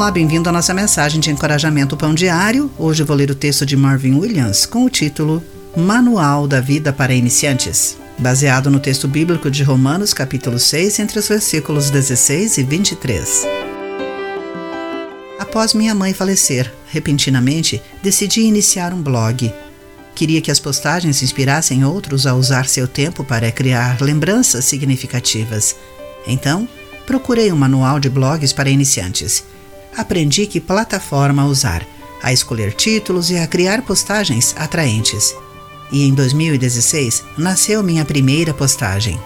Olá, bem-vindo à nossa mensagem de encorajamento Pão Diário. Hoje vou ler o texto de Marvin Williams com o título Manual da Vida para Iniciantes, baseado no texto bíblico de Romanos, capítulo 6, entre os versículos 16 e 23. Após minha mãe falecer, repentinamente, decidi iniciar um blog. Queria que as postagens inspirassem outros a usar seu tempo para criar lembranças significativas. Então, procurei um manual de blogs para iniciantes. Aprendi que plataforma usar, a escolher títulos e a criar postagens atraentes. E em 2016 nasceu minha primeira postagem.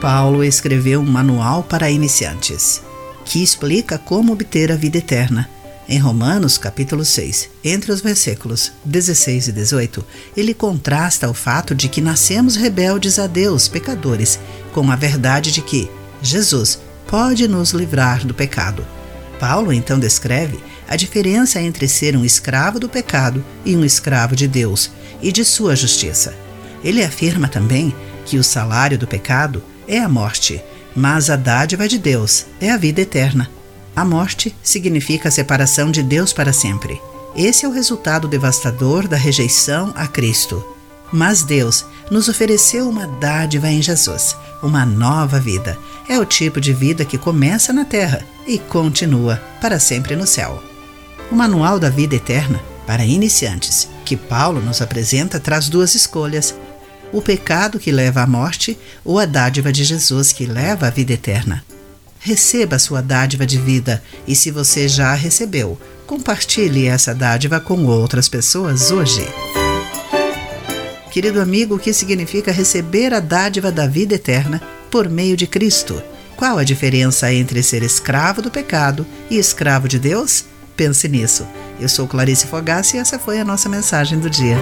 Paulo escreveu um manual para iniciantes, que explica como obter a vida eterna. Em Romanos, capítulo 6, entre os versículos 16 e 18, ele contrasta o fato de que nascemos rebeldes a Deus, pecadores, com a verdade de que Jesus pode nos livrar do pecado. Paulo então descreve a diferença entre ser um escravo do pecado e um escravo de Deus e de sua justiça. Ele afirma também que o salário do pecado é a morte, mas a dádiva de Deus é a vida eterna. A morte significa a separação de Deus para sempre. Esse é o resultado devastador da rejeição a Cristo. Mas Deus nos ofereceu uma dádiva em Jesus, uma nova vida. É o tipo de vida que começa na terra e continua para sempre no céu. O Manual da Vida Eterna para iniciantes, que Paulo nos apresenta, traz duas escolhas: o pecado que leva à morte ou a dádiva de Jesus que leva à vida eterna. Receba sua dádiva de vida e, se você já a recebeu, compartilhe essa dádiva com outras pessoas hoje. Querido amigo, o que significa receber a dádiva da vida eterna por meio de Cristo? Qual a diferença entre ser escravo do pecado e escravo de Deus? Pense nisso. Eu sou Clarice Fogassi e essa foi a nossa mensagem do dia.